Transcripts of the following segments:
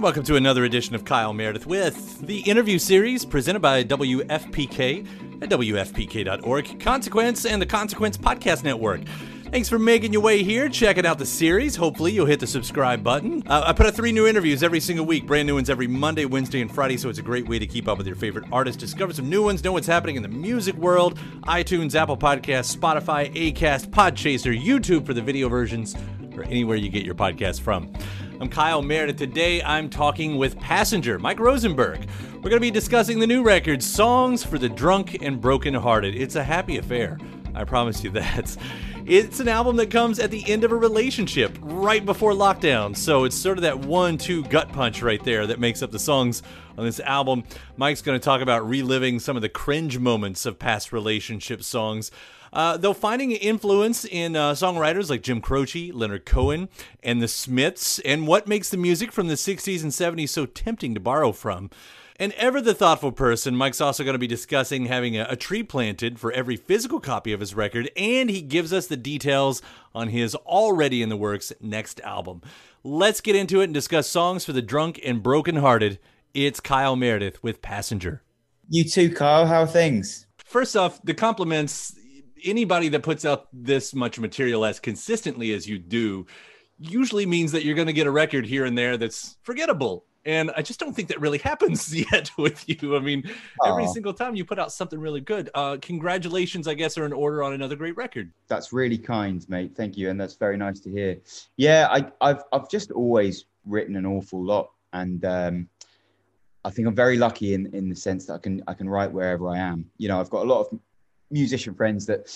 Welcome to another edition of Kyle Meredith with the interview series presented by WFPK at WFPK.org, Consequence, and the Consequence Podcast Network. Thanks for making your way here, checking out the series. Hopefully, you'll hit the subscribe button. Uh, I put out three new interviews every single week, brand new ones every Monday, Wednesday, and Friday, so it's a great way to keep up with your favorite artists, discover some new ones, know what's happening in the music world. iTunes, Apple Podcasts, Spotify, Acast, Podchaser, YouTube for the video versions, or anywhere you get your podcast from. I'm Kyle Meredith. Today I'm talking with Passenger, Mike Rosenberg. We're going to be discussing the new record, Songs for the Drunk and Broken-Hearted. It's a happy affair. I promise you that. It's an album that comes at the end of a relationship, right before lockdown. So it's sort of that one two gut punch right there that makes up the songs on this album. Mike's going to talk about reliving some of the cringe moments of past relationship songs. Uh, though finding influence in uh, songwriters like Jim Croce, Leonard Cohen, and the Smiths, and what makes the music from the 60s and 70s so tempting to borrow from. And ever the thoughtful person, Mike's also going to be discussing having a, a, tree planted for every physical copy of his record, and he gives us the details on his already in the works next album. Let's get into it and discuss songs for the drunk and brokenhearted. It's Kyle Meredith with Passenger. You too, Kyle. How are things? First off, the compliments anybody that puts out this much material as consistently as you do usually means that you're going to get a record here and there that's forgettable and I just don't think that really happens yet with you. I mean, Aww. every single time you put out something really good. Uh, congratulations, I guess, are in order on another great record. That's really kind, mate. Thank you, and that's very nice to hear. Yeah, I, have I've just always written an awful lot, and um, I think I'm very lucky in in the sense that I can I can write wherever I am. You know, I've got a lot of musician friends that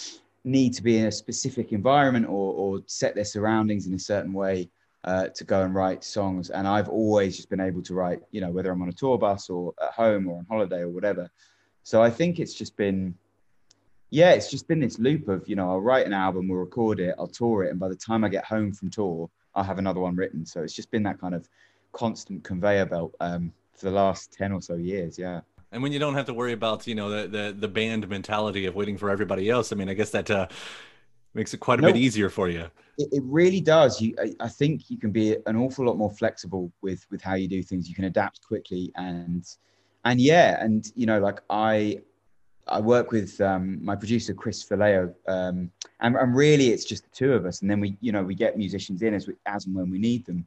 need to be in a specific environment or, or set their surroundings in a certain way uh, to go and write songs. And I've always just been able to write, you know, whether I'm on a tour bus or at home or on holiday or whatever. So I think it's just been, yeah, it's just been this loop of, you know, I'll write an album, we'll record it, I'll tour it. And by the time I get home from tour, I'll have another one written. So it's just been that kind of constant conveyor belt um, for the last 10 or so years. Yeah and when you don't have to worry about you know the the, the band mentality of waiting for everybody else i mean i guess that uh, makes it quite a bit easier for you. It, it really does. You I, I, think you can be an awful lot more flexible with with how you do things. You can adapt quickly and and yeah and you know like i I work with um, my producer Chris Vallejo, um, and, and, really it's just the two of us, and then we, you know, we get musicians in as we, as and when we need them.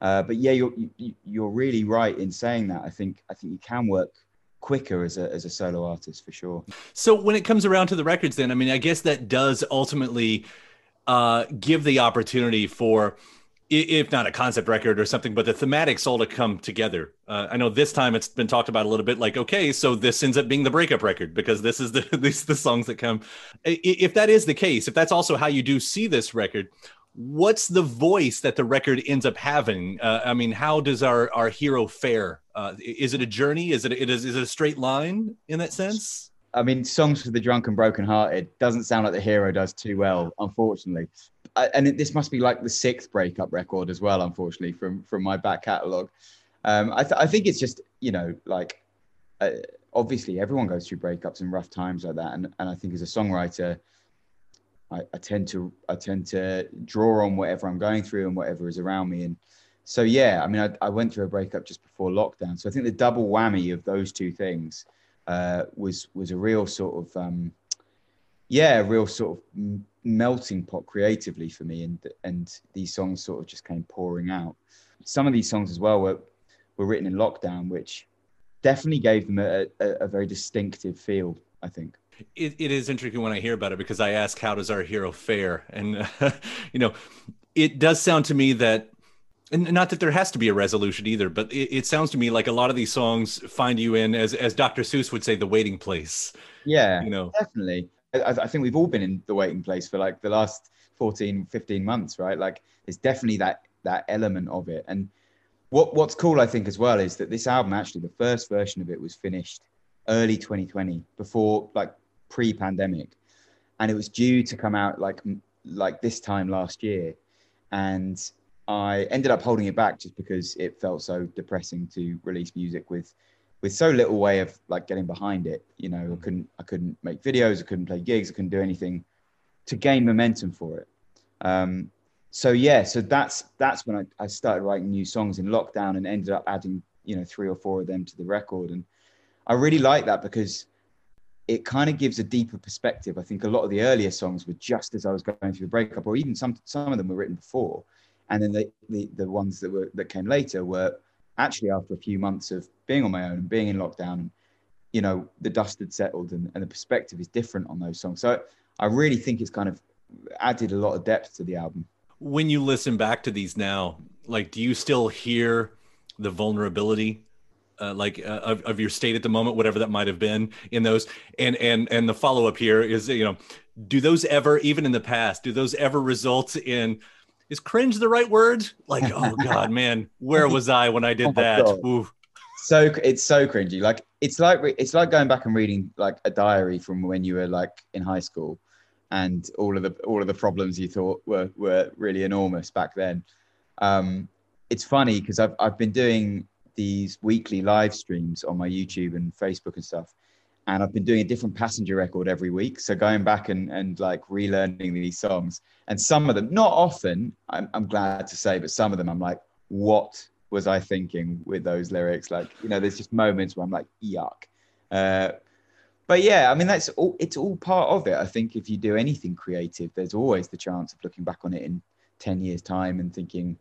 Uh, but yeah, you're you, you're really right in saying that. I think I think you can work quicker as a as a solo artist for sure. So when it comes around to the records, then I mean, I guess that does ultimately uh, give the opportunity for if not a concept record or something, but the thematics all to come together. Uh, I know this time it's been talked about a little bit, like okay, so this ends up being the breakup record because this is the these the songs that come. If that is the case, if that's also how you do see this record, what's the voice that the record ends up having? Uh, I mean, how does our our hero fare? Uh, is it a journey? Is it it is is it a straight line in that sense? I mean, songs for the drunk and broken-hearted doesn't sound like the hero does too well, unfortunately. I, and it, this must be like the sixth breakup record as well, unfortunately, from from my back catalogue. Um, I, th- I think it's just you know like. Uh, obviously everyone goes through breakups and rough times like that, and and I think as a songwriter, I, I tend to I tend to draw on whatever I'm going through and whatever is around me, and so yeah, I mean I, I went through a breakup just before lockdown, so I think the double whammy of those two things uh, was was a real sort of um, yeah, a real sort of melting pot creatively for me, and and these songs sort of just came pouring out. Some of these songs as well were were written in lockdown, which definitely gave them a, a, a very distinctive feel. I think. It, it is interesting when I hear about it because I ask, "How does our hero fare?" And uh, you know, it does sound to me that and not that there has to be a resolution either, but it, it, sounds to me like a lot of these songs find you in, as as Dr. Seuss would say, the waiting place. Yeah, you know, definitely. I, I, think we've all been in the waiting place for like the last 14, 15 months, right? Like, there's definitely that that element of it. And what what's cool, I think, as well, is that this album actually, the first version of it was finished early 2020, before like pre-pandemic, and it was due to come out like like this time last year, and I ended up holding it back just because it felt so depressing to release music with with so little way of like getting behind it. You know, I mm. couldn't I couldn't make videos, I couldn't play gigs, I couldn't do anything to gain momentum for it. Um, so yeah, so that's that's when I, I started writing new songs in lockdown and ended up adding you know three or four of them to the record, and I really like that because it kind of gives a deeper perspective. I think a lot of the earlier songs were just as I was going through the breakup, or even some some of them were written before, and then the the, the ones that were that came later were actually after a few months of being on my own and being in lockdown you know the dust had settled and, and the perspective is different on those songs. So i really think it's kind of added a lot of depth to the album. When you listen back to these now like do you still hear the vulnerability uh, like uh, of, of your state at the moment whatever that might have been in those? And and and the follow-up here is you know do those ever even in the past do those ever result in is cringe the right word? Like, oh god, man, where was I when I did oh that? So it's so cringy. Like it's like it's like going back and reading like a diary from when you were like in high school, and all of the all of the problems you thought were were really enormous back then. Um, it's funny because I've I've been doing these weekly live streams on my YouTube and Facebook and stuff, and I've been doing a different passenger record every week. So going back and, and like relearning these songs, and some of them, not often, I'm, I'm glad to say, but some of them I'm like, what was I thinking with those lyrics? Like, you know, there's just moments where I'm like, yuck. Uh, but yeah, I mean, that's all, it's all part of it. I think if you do anything creative, there's always the chance of looking back on it in 10 years time and thinking,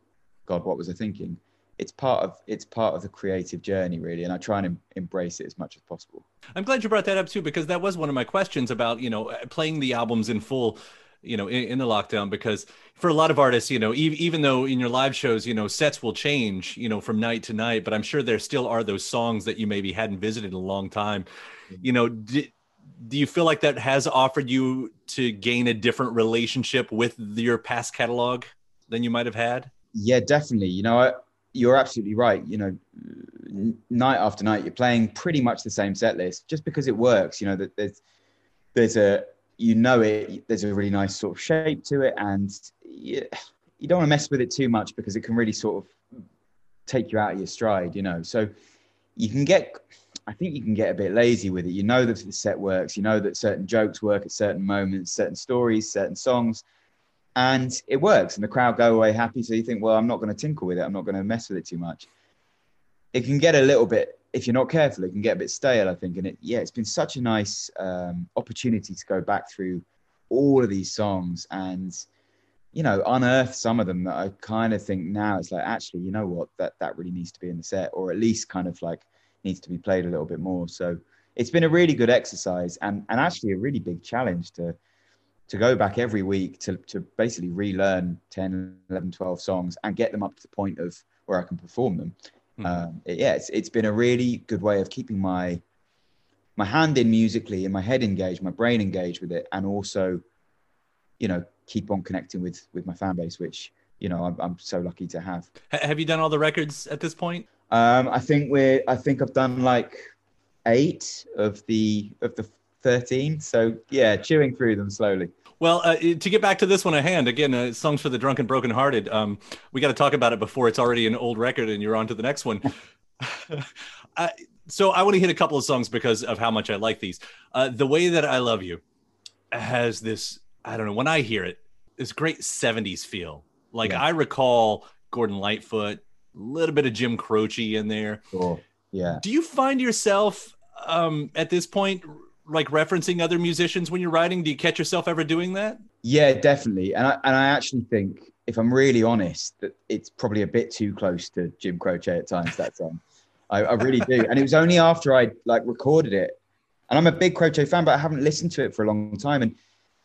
God, what was I thinking? It's part of it's part of the creative journey really and i try and em- embrace it as much as possible. I'm glad you brought that up too because that was one of my questions about you know playing the albums in full you know in, in the lockdown because for a lot of artists you know e- even though in your live shows you know sets will change you know from night to night but i'm sure there still are those songs that you maybe hadn't visited in a long time. Mm-hmm. you know do you feel like that has offered you to gain a different relationship with your past catalog than you might have had? Yeah definitely. You know I, you're absolutely right. You know, night after night, you're playing pretty much the same set list just because it works. You know that there's there's a you know it. There's a really nice sort of shape to it, and you, you don't want to mess with it too much because it can really sort of take you out of your stride. You know, so you can get. I think you can get a bit lazy with it. You know that the set works. You know that certain jokes work at certain moments, certain stories, certain songs and it works and the crowd go away happy. So you think well i'm not going to tinkle with it i'm not going to mess with it too much. It can get a little bit if you're not careful it can get a bit stale i think and it yeah it's been such a nice um, opportunity to go back through all of these songs and you know unearth some of them that i kind of think now it's like actually you know what? That that really needs to be in the set or at least kind of like needs to be played a little bit more. So it's been a really good exercise and and actually a really big challenge to to go back every week to, to basically relearn 10 11 12 songs and get them up to the point of where i can perform them. Um, it, yeah it's, it's been a really good way of keeping my my hand in musically and my head engaged my brain engaged with it and also you know keep on connecting with with my fan base which you know i'm, I'm so lucky to have. Have you done all the records at this point? Um, i think we're i think i've done like eight of the of the 13. So yeah, chewing through them slowly. Well, uh, to get back to this one at hand, again, uh, songs for the drunk and brokenhearted. Um, we got to talk about it before it's already an old record and you're on to the next one. uh, So I want to hit a couple of songs because of how much I like these. Uh, the way that I love you has this. I don't know. When I hear it, this great '70s feel. Like Yeah. I recall Gordon Lightfoot, a little bit of Jim Croce in there. Sure. Yeah. Do you find yourself um, at this point like referencing other musicians when you're writing? Do you catch yourself ever doing that? Yeah, definitely. And I and I actually think, if I'm really honest, that it's probably a bit too close to Jim Croce at times. That song, I, I really do. And it was only after I like recorded it, and I'm a big Croce fan, but I haven't listened to it for a long time. And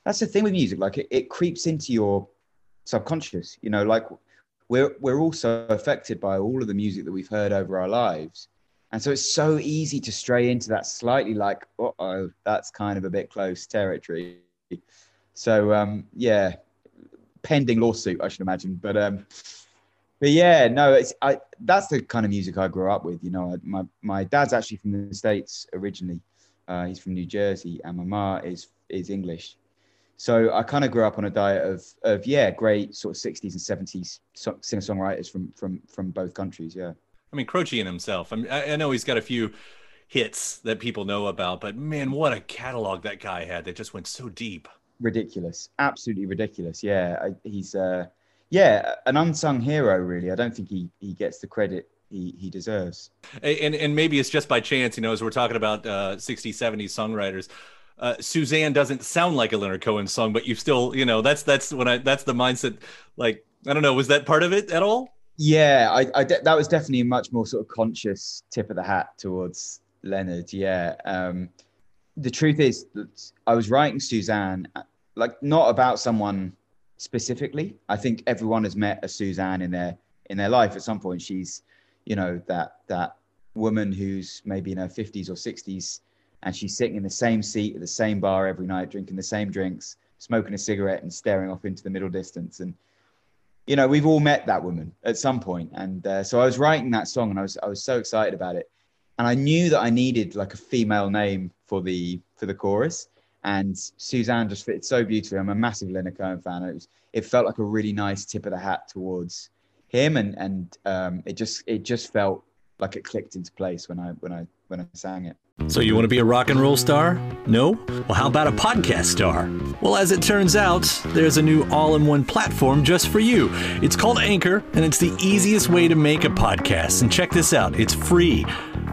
that's the thing with music; like it, it creeps into your subconscious. You know, like we're we're also affected by all of the music that we've heard over our lives. And so it's so easy to stray into that slightly like, oh, that's kind of a bit close territory. So um, yeah, pending lawsuit, I should imagine. But um, but yeah, no, it's I. That's the kind of music I grew up with. You know, my my dad's actually from the states originally. Uh, he's from New Jersey, and my ma is is English. So I kind of grew up on a diet of of yeah, great sort of sixties and seventies singer songwriters from from from both countries. Yeah. I mean, Croce in himself. I, mean, I I know he's got a few hits that people know about, but man, what a catalog that guy had that just went so deep. ridiculous. Absolutely ridiculous. Yeah I, he's uh yeah an unsung hero really. I don't think he he gets the credit he he deserves. And and maybe it's just by chance you know as we're talking about uh 60s 70s songwriters uh suzanne doesn't sound like a leonard cohen song but you still you know that's that's when i that's the mindset like i don't know was that part of it at all yeah i, I de- that was definitely a much more sort of conscious tip of the hat towards leonard yeah. Um the truth is that i was writing suzanne uh, like not about someone specifically. I think everyone has met a suzanne in their in their life at some point. She's you know that that woman who's maybe in her 50s or 60s and she's sitting in the same seat at the same bar every night drinking the same drinks smoking a cigarette and staring off into the middle distance. And you know we've all met that woman at some point and uh, so i was writing that song and i was i was so excited about it. And i knew that i needed like a female name for the for the chorus and suzanne just fitted so beautifully. I'm a massive leonard cohen fan it was it felt like a really nice tip of the hat towards him and and um, it just it just felt like it clicked into place when i when i when i sang it So you want to be a rock and roll star? No? Well, how about a podcast star? Well, as it turns out, there's a new all-in-one platform just for you. It's called Anchor, and it's the easiest way to make a podcast. And check this out, it's free.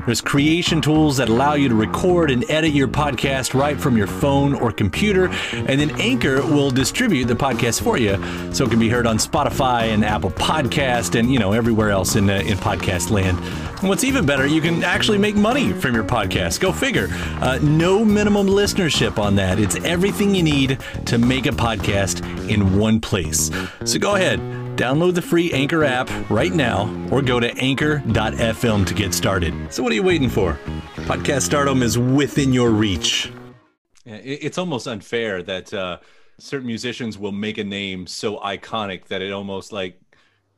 There's creation tools that allow you to record and edit your podcast right from your phone or computer, and then Anchor will distribute the podcast for you so it can be heard on Spotify and Apple Podcast and, you know, everywhere else in, uh, in podcast land. What's even better, you can actually make money from your podcast. Go figure. Uh, no minimum listenership on that. It's everything you need to make a podcast in one place. So go ahead, download the free Anchor app right now or go to anchor.fm to get started. So what are you waiting for? Podcast stardom is within your reach. It's almost unfair that uh, certain musicians will make a name so iconic that it almost like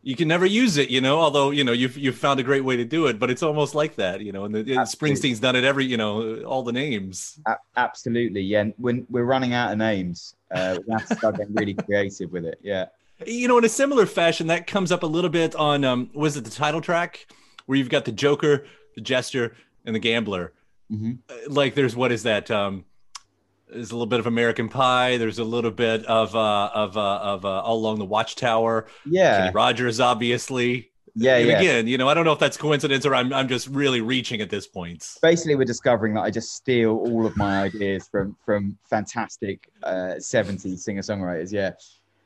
you can never use it, you know. Although you know you've you've found a great way to do it, but it's almost like that, you know. And the, and Springsteen's done it every, you know, all the names. A- absolutely yeah and when we're running out of names uh we have to start getting really creative with it yeah You know, in a similar fashion, that comes up a little bit on um, was it the title track where you've got the Joker, the Jester, and the Gambler. Mhm. Uh, Like, there's what is that? Um, there's a little bit of American Pie. There's a little bit of uh, of uh, of uh, All Along the Watchtower. yeah Kenny Rogers, obviously. yeah and yeah again, you know, I don't know if that's coincidence or I'm I'm just really reaching at this point. basically we're discovering that I just steal all of my ideas from from fantastic uh, 70s singer songwriters. Yeah,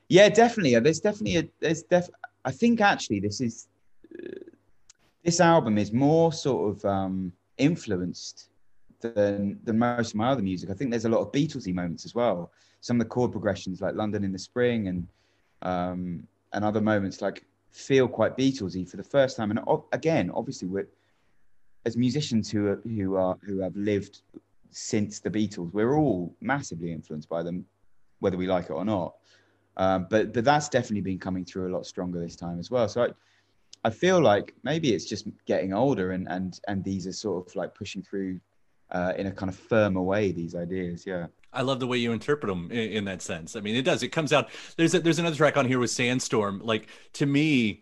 yeah, definitely. There's definitely a there's def. I think actually this is uh, this album is more sort of um, influenced than than most of my other music. I think there's a lot of Beatlesy moments as well. Some of the chord progressions like London in the Spring and um, and other moments like feel quite Beatlesy for the first time. And again, obviously we're as musicians who are, who are who have lived since the Beatles, we're all massively influenced by them, whether we like it or not. Um, but but that's definitely been coming through a lot stronger this time as well. So I, I feel like maybe it's just getting older and and and these are sort of like pushing through uh, in a kind of firmer way. These ideas, yeah. I love the way you interpret them in, in that sense. I mean, it does. It comes out. There's a, there's another track on here with Sandstorm. Like to me,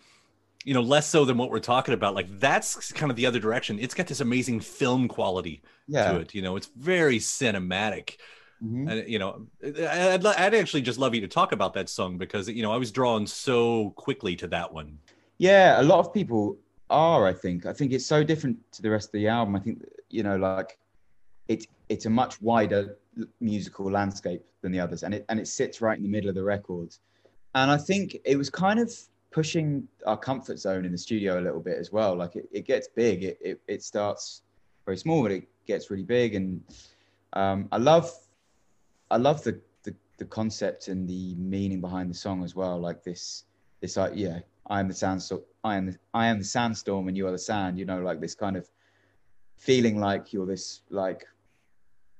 you know, less so than what we're talking about. Like that's kind of the other direction. It's got this amazing film quality Yeah. to it. You know, it's very cinematic. Mhm. And you know, I'd, I'd actually just love you to talk about that song because you know I was drawn so quickly to that one. Yeah, a lot of people are. I think. I think it's so different to the rest of the album. I think you know, like it's it's a much wider musical landscape than the others, and it and it sits right in the middle of the record. And I think it was kind of pushing our comfort zone in the studio a little bit as well. Like it, it gets big. It, it it starts very small, but it gets really big. And um, I love I love the, the the concept and the meaning behind the song as well. Like this this like yeah, I am the sandstorm. I am the, I am the sandstorm, and you are the sand. You know, like this kind of feeling like you're this like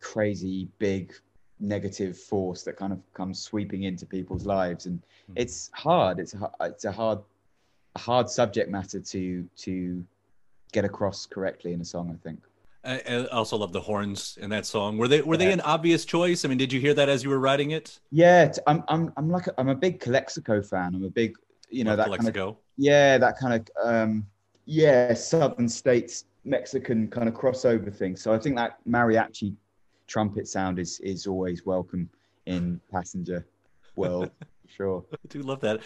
crazy big negative force that kind of comes sweeping into people's lives, and it's hard. It's a, it's a hard a hard subject matter to to get across correctly in a song. I think. I, I also love the horns in that song. Were they were they an obvious choice? I mean, did you hear that as you were writing it? Yeah, I'm I'm I'm like a, I'm a big Calexico fan. I'm a big you know Love that kind of yeah that kind of um yeah southern states Mexican kind of crossover thing. So I think that mariachi trumpet sound is is always welcome in passenger world sure. I do love that.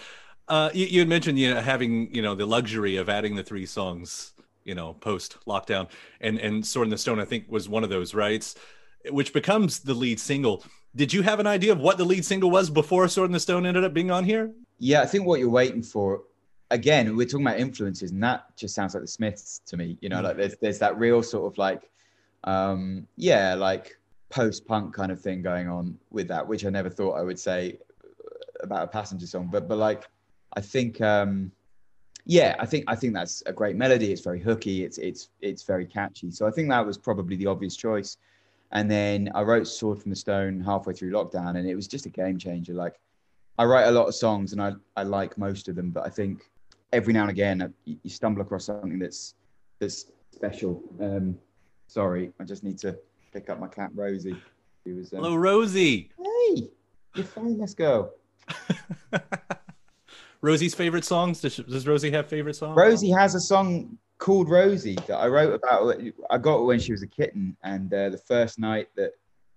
Uh, you, you had mentioned you know having you know the luxury of adding the three songs you know post lockdown and and Sword in the Stone I think was one of those right, which becomes the lead single. Did you have an idea of what the lead single was before Sword in the Stone ended up being on here? Yeah, I think what you're waiting for again, we're talking about influences, and that just sounds like the Smiths to me. You know, like there's there's that real sort of like um yeah, like post punk kind of thing going on with that, which I never thought I would say about a passenger song. But but like I think um yeah, I think I think that's a great melody. It's very hooky. It's it's it's very catchy. So I think that was probably the obvious choice. And then I wrote Sword from the Stone halfway through lockdown, and it was just a game changer. Like I write a lot of songs, and I I like most of them, but I think every now and again uh, you stumble across something that's that's special. Um, sorry, I just need to pick up my cat Rosie. She was um, Hello, Rosie. hey, you're fine. Let's go. Rosie's favorite songs. Does, does Rosie have favorite songs? Rosie has a song called Rosie that I wrote about. I got when she was a kitten, and uh, the first night that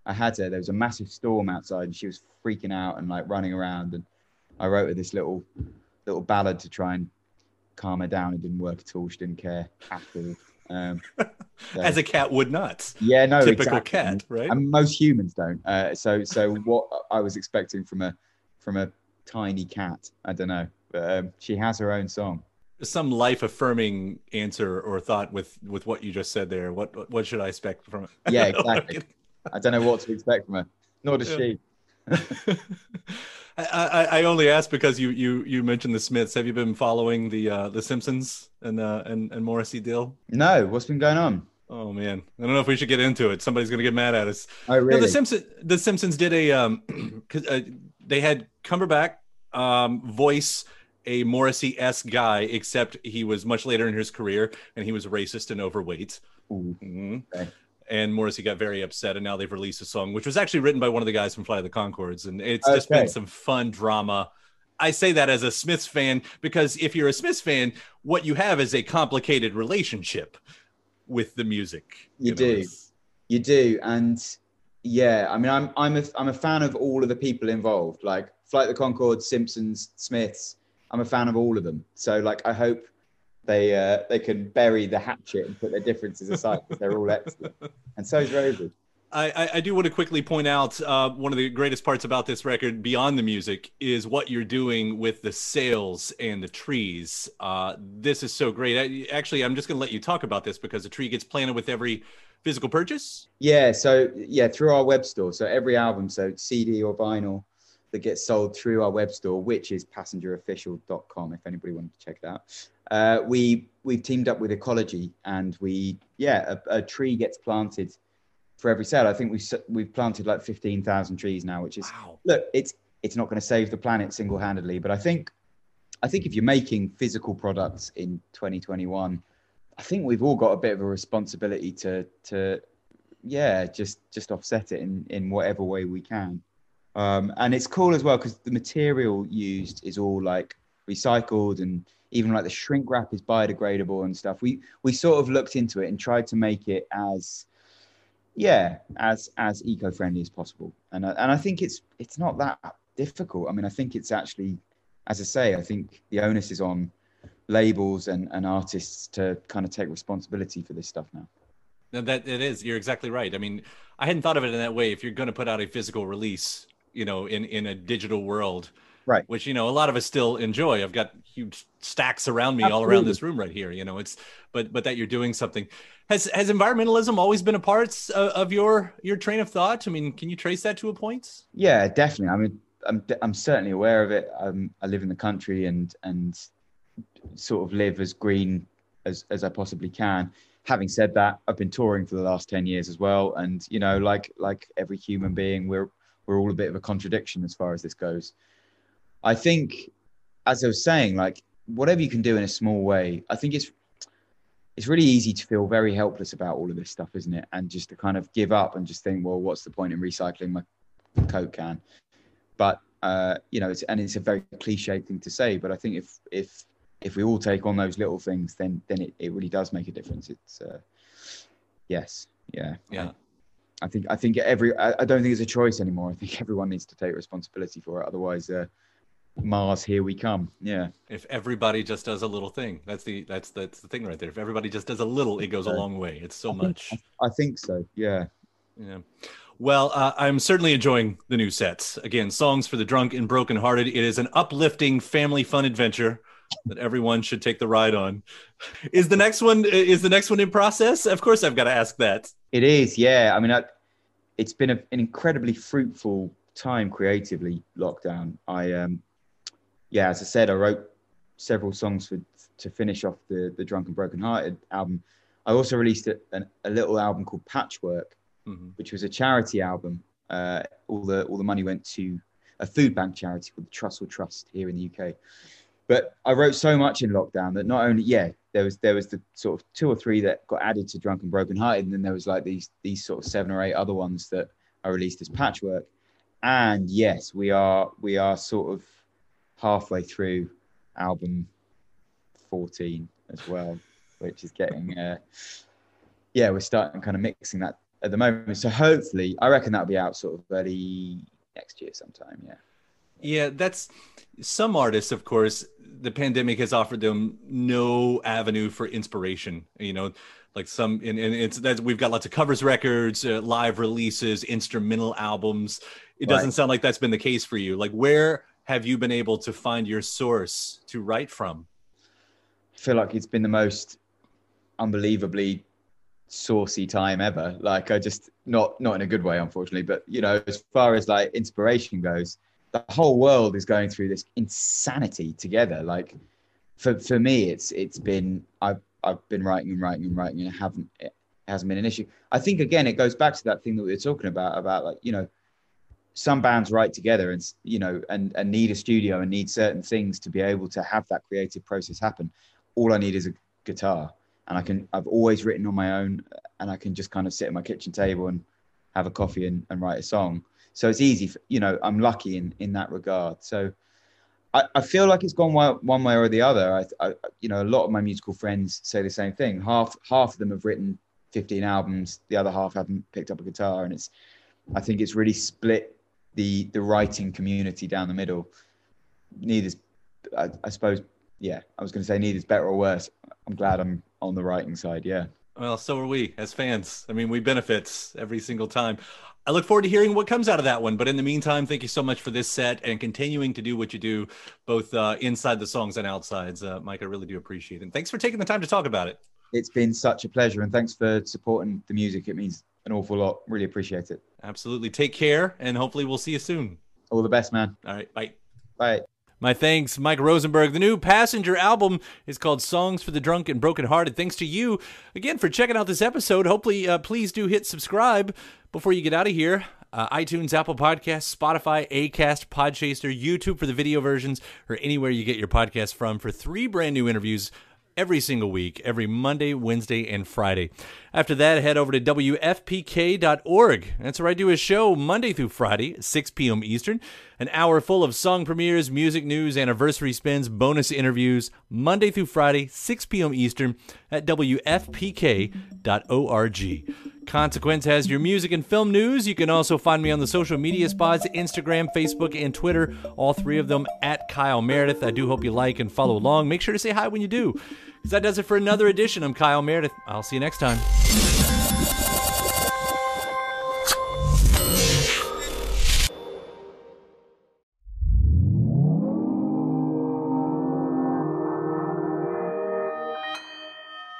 I had her, there was a massive storm outside, and she was freaking out and like running around. And I wrote her this little little ballad to try and calm her down. It didn't work at all. She didn't care at all. Um, so- As a cat would not. yeah, no, typical exactly. cat, right? And most humans don't. Uh, so, so what I was expecting from a from a tiny cat, I don't know. But um, she has her own song. Some life affirming answer or thought with with what you just said there. What what should I expect from it? Yeah, exactly. I don't know what to expect from her. Nor does Yeah. she. I, I, I only asked because you you you mentioned the Smiths. Have you been following the uh, the Simpsons and uh, and and Morrissey deal? No, what's been going on? Oh man, I don't know if we should get into it. Somebody's gonna get mad at us. Oh, No, the Simpsons the Simpsons did a um 'cause, uh, they had Cumberbatch um voice a Morrissey esque guy, except he was much later in his career and he was racist and overweight. Ooh, Mhm. Okay. And Morrissey got very upset, and now they've released a song, which was actually written by one of the guys from Fly the Conchords, and it's just been some fun drama. I say that as a Smiths fan because if you're a Smiths fan, what you have is a complicated relationship with the music. You know, do. You do, and yeah, I mean, I'm I'm a I'm a fan of all of the people involved, like Flight of the Concord, Simpsons, Smiths. I'm a fan of all of them. So, like, I hope they uh, they can bury the hatchet and put their differences aside because they're all excellent. And so is Rosie. I, I, I do want to quickly point out uh, one of the greatest parts about this record, beyond the music, is what you're doing with the sales and the trees. Uh, this is so great. I, actually, I'm just going to let you talk about this because the tree gets planted with every physical purchase. Yeah, so yeah, through our web store. So every album, so CD or vinyl that gets sold through our web store, which is passengerofficial.com, if anybody wanted to check it out. Uh, we we've teamed up with Ecologi, and we yeah, a, a tree gets planted for every sale. I think we've we've planted like fifteen thousand trees now, which is Wow. look, it's it's not going to save the planet single handedly, but I think I think if you're making physical products in 2021, I think we've all got a bit of a responsibility to to yeah just just offset it in in whatever way we can. Um, and it's cool as well because the material used is all like recycled and even like the shrink wrap is biodegradable and stuff. We we sort of looked into it and tried to make it as yeah as as eco-friendly as possible. And I, and I think it's it's not that difficult. I mean, I think it's actually, as I say, I think the onus is on labels and, and artists to kind of take responsibility for this stuff now. No, that it is. You're exactly right. I mean, I hadn't thought of it in that way. If you're going to put out a physical release, you know, in in a digital world, right? Which you know a lot of us still enjoy. I've got huge stacks around me Absolutely. all around this room right here. You know, it's but but that you're doing something. Has has environmentalism always been a part of, of your your train of thought? I mean, can you trace that to a point? Yeah, definitely. I mean, I'm I'm certainly aware of it. Um, I live in the country and and sort of live as green as as I possibly can. Having said that, I've been touring for the last ten years as well, and you know, like like every human being, we're we're all a bit of a contradiction as far as this goes. I think, as I was saying, like whatever you can do in a small way, I think it's it's really easy to feel very helpless about all of this stuff, isn't it? And just to kind of give up and just think, well, what's the point in recycling my Coke can? But uh, you know, it's, and it's a very cliche thing to say, but I think if if if we all take on those little things, then then it, it really does make a difference. It's uh, yes, yeah, yeah. I, think I think every I, I, don't think it's a choice anymore. I think everyone needs to take responsibility for it. Otherwise, uh, Mars, here we come. Yeah. If everybody just does a little thing, that's the that's that's the thing right there. If everybody just does a little, it goes a long way. It's so I much. Think, I think so. Yeah. Yeah. Well, uh, I'm certainly enjoying the new sets. Again, songs for the drunk and brokenhearted. It is an uplifting family fun adventure that everyone should take the ride on. Is the next one is the next one in process? Of course, I've got to ask that. It is. Yeah. I mean, I, it's been a, an incredibly fruitful time creatively. Lockdown. I um, yeah, as I said, I wrote several songs for to finish off the the drunk and brokenhearted album. I also released a, a little album called Patchwork mm-hmm. which was a charity album. Uh, all the all the money went to a food bank charity called the Trussell Trust here in the UK. But I wrote so much in lockdown that not only yeah there was there was the sort of two or three that got added to Drunk and Broken Hearted, and then there was like these these sort of seven or eight other ones that I released as patchwork. And yes, we are we are sort of halfway through album 14 as well, which is getting uh, yeah we're starting kind of mixing that at the moment. So hopefully, I reckon that'll be out sort of early next year sometime. Yeah. Yeah, that's some artists, of course. The pandemic has offered them no avenue for inspiration. You know, like some, and, and it's that we've got lots of covers, records, uh, live releases, instrumental albums. It doesn't right. sound like that's been the case for you. Like, where have you been able to find your source to write from? I feel like it's been the most unbelievably saucy time ever. Like I just not not in a good way, unfortunately. But you know, as far as like inspiration goes, the whole world is going through this insanity together. Like for for me, it's it's been I've I've been writing and writing and writing and haven't it hasn't been an issue. I think again it goes back to that thing that we were talking about about like you know some bands write together and you know and and need a studio and need certain things to be able to have that creative process happen. All I need is a guitar and I can I've always written on my own and I can just kind of sit at my kitchen table and have a coffee and, and write a song. So it's easy, for, you know, I'm lucky in, in that regard. So I, I feel like it's gone one, one way or the other. I, I, you know, a lot of my musical friends say the same thing. Half, half of them have written 15 albums. The other half haven't picked up a guitar. And it's, I think it's really split the, the writing community down the middle. Neither's, I, I suppose, yeah, I was going to say neither's better or worse. I'm glad I'm on the writing side. Yeah. Well, so are we as fans. I mean, we benefit every single time. I look forward to hearing what comes out of that one. But in the meantime, thank you so much for this set and continuing to do what you do, both uh, inside the songs and outsides. Uh, Mike, I really do appreciate it. And thanks for taking the time to talk about it. It's been such a pleasure. And thanks for supporting the music. It means an awful lot. Really appreciate it. Absolutely. Take care. And hopefully, we'll see you soon. All the best, man. All right. Bye. Bye. My thanks, Mike Rosenberg. The new Passenger album is called Songs for the Drunk and Brokenhearted. Thanks to you again for checking out this episode. Hopefully, uh, please do hit subscribe before you get out of here. Uh, iTunes, Apple Podcasts, Spotify, Acast, Podchaser, YouTube for the video versions, or anywhere you get your podcast from for three brand new interviews every single week, every Monday, Wednesday, and Friday. After that, head over to WFPK.org. That's where I do a show Monday through Friday, 6 p.m. Eastern. An hour full of song premieres, music news, anniversary spins, bonus interviews, Monday through Friday, 6 p.m. Eastern at WFPK.org. Consequence has your music and film news. You can also find me on the social media spots Instagram, Facebook, and Twitter. All three of them at Kyle Meredith. I do hope you like and follow along. Make sure to say hi when you do. Because that does it for another edition. I'm Kyle Meredith. I'll see you next time.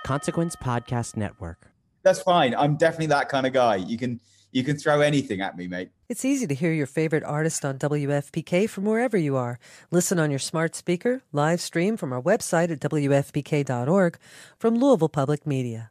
Consequence Podcast Network. That's fine. I'm definitely that kind of guy. You can you can throw anything at me, mate. It's easy to hear your favorite artist on WFPK from wherever you are. Listen on your smart speaker, live stream from our website at WFPK.org from Louisville Public Media.